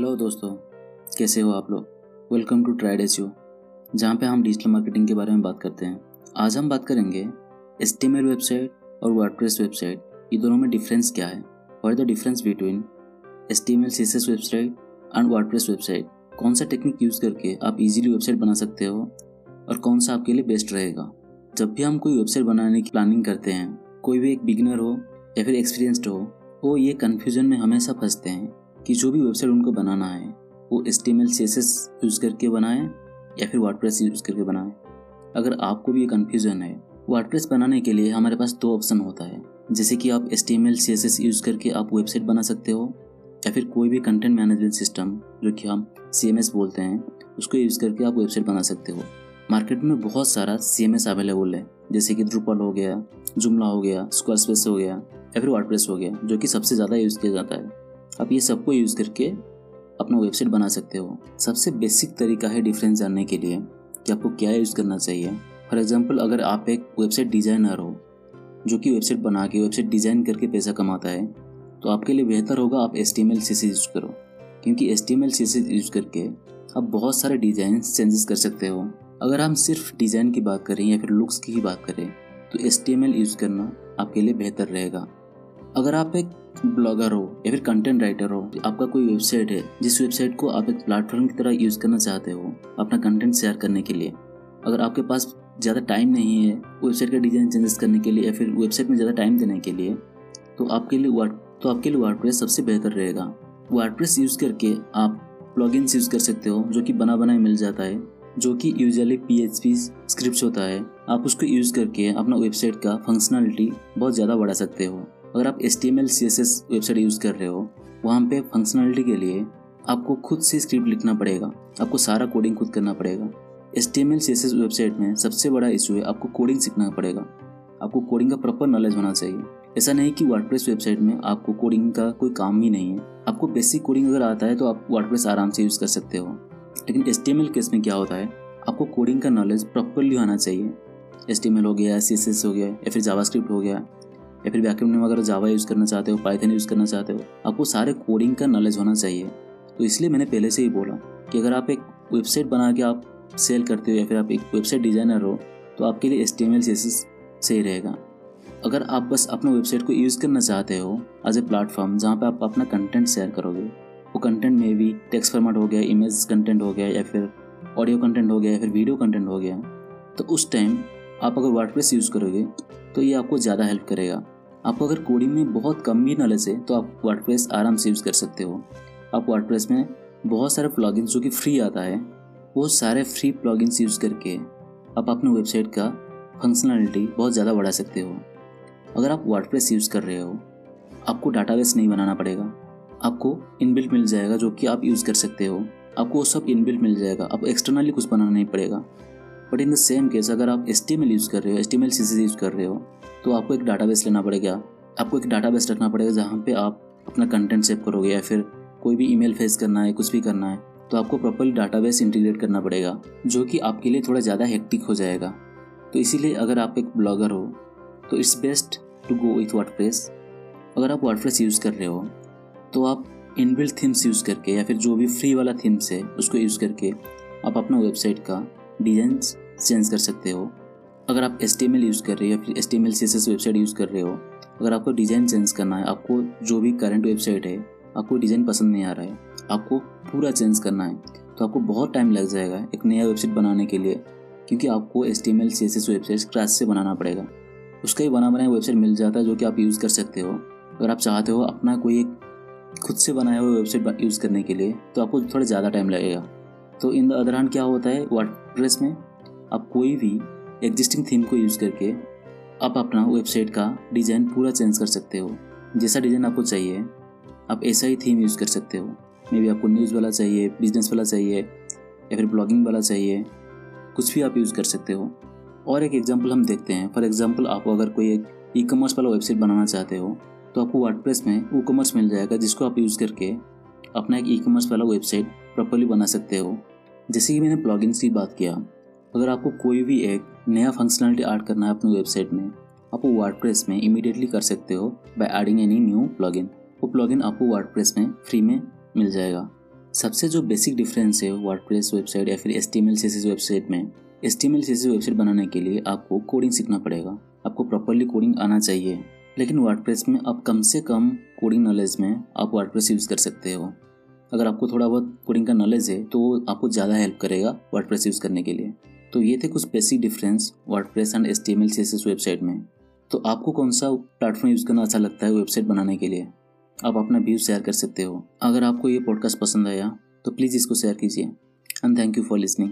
Hello दोस्तों, कैसे हो आप लोग? Welcome to tried S U जहाँ पे हम डिजिटल मार्केटिंग के बारे में बात करते हैं। आज हम बात करेंगे एस वेबसाइट और वर्डप्रेस वेबसाइट ये दोनों में डिफरेंस क्या है? और the difference between H T M L C S S website and WordPress website कौन सा टेक्निक यूज़ करके आप इजीली वेबसाइट बना सकते हो और कौन सा आपके लिए बेस्ट रहेगा? जब भी हम कोई वेबसाइट बनाने की प्लानिंग करते हैं, कोई भी एक बिगिनर हो या फिर एक्सपीरियंस्ड हो, वो ये कन्फ्यूज़न में हमेशा फंसते हैं कि जो भी वेबसाइट उनको बनाना है, वो H T M L C S S use करके बनाएँ या फिर वर्डप्रेस यूज़ करके बनाएँ। अगर आपको भी ये कन्फ्यूज़न है वर्डप्रेस बनाने के लिए हमारे पास दो ऑप्शन होता है। जैसे कि आप H T M L C S use करके आप वेबसाइट बना सकते हो, या फिर कोई भी कंटेंट मैनेजमेंट सिस्टम जो कि हम सी एम एस बोलते हैं, उसको यूज़ करके आप वेबसाइट बना सकते हो। मार्केट में बहुत सारा सी एम एस अवेलेबल है, जैसे कि ड्रूपल हो गया जुमला हो गया स्क्वायर स्पेस हो गया, या फिर वर्डप्रेस हो गया, जो कि सबसे ज़्यादा यूज़ किया जाता है। आप ये सबको यूज़ करके अपना वेबसाइट बना सकते हो। सबसे बेसिक तरीका है डिफरेंस जानने के लिए कि आपको क्या यूज़ करना चाहिए। फॉर एग्ज़ाम्पल अगर आप एक वेबसाइट डिज़ाइनर हो, जो कि वेबसाइट बना के वेबसाइट डिज़ाइन करके पैसा कमाता है तो आपके लिए बेहतर होगा आप एस टी यूज़ करो। क्योंकि H T M L C use करके आप बहुत सारे डिज़ाइन चेंजेस कर सकते हो। अगर हम सिर्फ़ डिज़ाइन की बात करें या फिर लुक्स की ही बात करें तो H T M L use करना आपके लिए बेहतर रहेगा। अगर आप एक ब्लॉगर हो या फिर कंटेंट राइटर हो, आपका कोई वेबसाइट है, जिस वेबसाइट को आप एक प्लेटफॉर्म की तरह यूज़ करना चाहते हो, अपना कंटेंट शेयर करने के लिए, अगर आपके पास ज़्यादा टाइम नहीं है वेबसाइट का डिज़ाइन चेंजेस करने के लिए या फिर वेबसाइट में ज़्यादा टाइम देने के लिए तो आपके लिए वर्ड तो आपके लिए वर्डप्रेस सबसे बेहतर रहेगा। वर्डप्रेस यूज़ करके आप प्लगइन्स यूज़ कर सकते हो, जो कि बना बनाए मिल जाता है, जो कि usually P H P script होता है। आप उसको यूज़ करके अपना वेबसाइट का फंक्शनलिटी बहुत ज़्यादा बढ़ा सकते हो। अगर आप H T M L C S S website use कर रहे हो, वहाँ पे फंक्शनलिटी के लिए आपको खुद से स्क्रिप्ट लिखना पड़ेगा, आपको सारा कोडिंग खुद करना पड़ेगा। H T M L C S S website में सबसे बड़ा इशू है, आपको कोडिंग सीखना पड़ेगा। आपको कोडिंग का प्रॉपर नॉलेज होना चाहिए। ऐसा नहीं कि वर्डप्रेस वेबसाइट में आपको कोडिंग का कोई काम ही नहीं है। आपको बेसिक कोडिंग अगर आता है तो आप वर्डप्रेस आराम से यूज़ कर सकते हो। लेकिन H T M L case में क्या होता है, आपको कोडिंग का नॉलेज प्रॉपरली होना चाहिए। एस टी एम एल हो गया सी एस एस हो गया, या फिर जावास्क्रिप्ट हो गया। या फिर बैकएंड में अगर जावा यूज़ करना चाहते हो पाइथन यूज़ करना चाहते हो, आपको सारे कोडिंग का नॉलेज होना चाहिए। तो इसलिए मैंने पहले से ही बोला कि अगर आप एक वेबसाइट बना के आप सेल करते हो या फिर आप एक वेबसाइट डिज़ाइनर हो तो आपके लिए एस टी एम एल सही रहेगा। अगर आप बस अपना वेबसाइट को यूज़ करना चाहते हो एज ए प्लेटफॉर्म जहाँ पे आप अपना कंटेंट शेयर करोगे, वो कंटेंट में भी टेक्स्ट फॉर्मेट हो गया इमेज कंटेंट हो गया, या फिर ऑडियो कंटेंट हो गया, या फिर वीडियो कंटेंट हो गया तो उस टाइम आप अगर वर्डप्रेस यूज़ करोगे तो ये आपको ज़्यादा हेल्प करेगा। आपको अगर कोडिंग में बहुत कम भी नॉलेज है तो आप वर्डप्रेस आराम से यूज़ कर सकते हो। आप वर्डप्रेस में बहुत सारे प्लगइन्स जो कि फ्री आता है, वो सारे फ्री प्लगइन्स यूज़ करके आप अपने वेबसाइट का फंक्शनलिटी बहुत ज़्यादा बढ़ा सकते हो। अगर आप वर्डप्रेस यूज़ कर रहे हो, आपको डाटाबेस नहीं बनाना पड़ेगा। आपको इनबिल्ट मिल जाएगा जो कि आप यूज़ कर सकते हो। आपको वो सब इनबिल्ट मिल जाएगा। आपको एक्सटर्नली कुछ बनाना नहीं पड़ेगा। But in the same case अगर आप एस यूज़ कर रहे हो एस टी यूज़ कर रहे हो तो आपको एक डाटाबेस लेना पड़ेगा। आपको एक डाटाबेस रखना पड़ेगा जहाँ पे आप अपना कंटेंट सेव करोगे या फिर कोई भी ईमेल फेस करना है, कुछ भी करना है तो आपको प्रॉपरली डाटाबेस इंटीग्रेट करना पड़ेगा, जो कि आपके लिए थोड़ा ज़्यादा हेक्टिक हो जाएगा। तो इसीलिए अगर आप एक ब्लॉगर हो तो it's best to go with WordPress अगर आप वर्डप्रेस यूज़ कर रहे हो तो आप इनबिल्ट थीम्स यूज़ करके या फिर जो भी फ्री वाला थीम्स है, उसको यूज़ करके आप अपना वेबसाइट का डिज़ाइन चेंज कर सकते हो। अगर आप एस यूज़ कर रहे हो या फिर एस टी वेबसाइट यूज़ कर रहे हो, अगर आपको डिज़ाइन चेंज करना है, आपको जो भी करंट वेबसाइट है, आपको डिज़ाइन पसंद नहीं आ रहा है, आपको पूरा चेंज करना है तो आपको बहुत टाइम लग जाएगा एक नया वेबसाइट बनाने के लिए, क्योंकि आपको H T M website scratch से बनाना पड़ेगा। उसका ही बना बनाया वेबसाइट मिल जाता है जो कि आप यूज़ कर सकते हो। अगर आप चाहते हो अपना कोई एक खुद से बनाया हुआ वेबसाइट यूज़ करने के लिए तो आपको थोड़ा ज़्यादा टाइम लगेगा। तो इन द अदर हैंड क्या होता है वर्ड में आप कोई भी एग्जिस्टिंग थीम को यूज़ करके आप अपना वेबसाइट का डिज़ाइन पूरा चेंज कर सकते हो। जैसा डिज़ाइन आपको चाहिए, आप ऐसा ही थीम यूज़ कर सकते हो। मे बी आपको न्यूज़ वाला चाहिए बिज़नेस वाला चाहिए, या फिर ब्लॉगिंग वाला चाहिए, कुछ भी आप यूज़ कर सकते हो। और एक एग्ज़ाम्पल हम देखते हैं। फॉर एग्ज़ाम्पल आप अगर कोई एक ई कॉमर्स वाला वेबसाइट बनाना चाहते हो तो आपको वर्डप्रेस में ई कॉमर्स मिल जाएगा, जिसको आप यूज़ करके अपना एक ई कॉमर्स वाला वेबसाइट प्रॉपरली बना सकते हो। जैसे कि मैंने प्लॉगिंग्स की बात किया, अगर आपको कोई भी एक नया फंक्शनलिटी ऐड करना है अपनी वेबसाइट में, आप वो वर्डप्रेस में इमीडिएटली कर सकते हो by adding any new plugin वो प्लगइन आपको वर्डप्रेस में फ्री में मिल जाएगा। सबसे जो बेसिक डिफरेंस है वर्डप्रेस वेबसाइट या फिर H T M L website में H T M L website बनाने के लिए आपको कोडिंग सीखना पड़ेगा। आपको प्रॉपरली कोडिंग आना चाहिए। लेकिन वर्डप्रेस में आप कम से कम कोडिंग नॉलेज में आप वर्डप्रेस यूज़ कर सकते हो। अगर आपको थोड़ा बहुत कोडिंग का नॉलेज है तो आपको ज़्यादा हेल्प करेगा वर्ड यूज़ करने के लिए। तो ये थे कुछ basic difference WordPress and H T M L C S S website में। तो आपको कौन सा प्लेटफॉर्म यूज़ करना अच्छा लगता है वेबसाइट बनाने के लिए? आप अपना व्यूज़ शेयर कर सकते हो। अगर आपको ये पॉडकास्ट पसंद आया तो प्लीज़ इसको शेयर कीजिए। And thank you for listening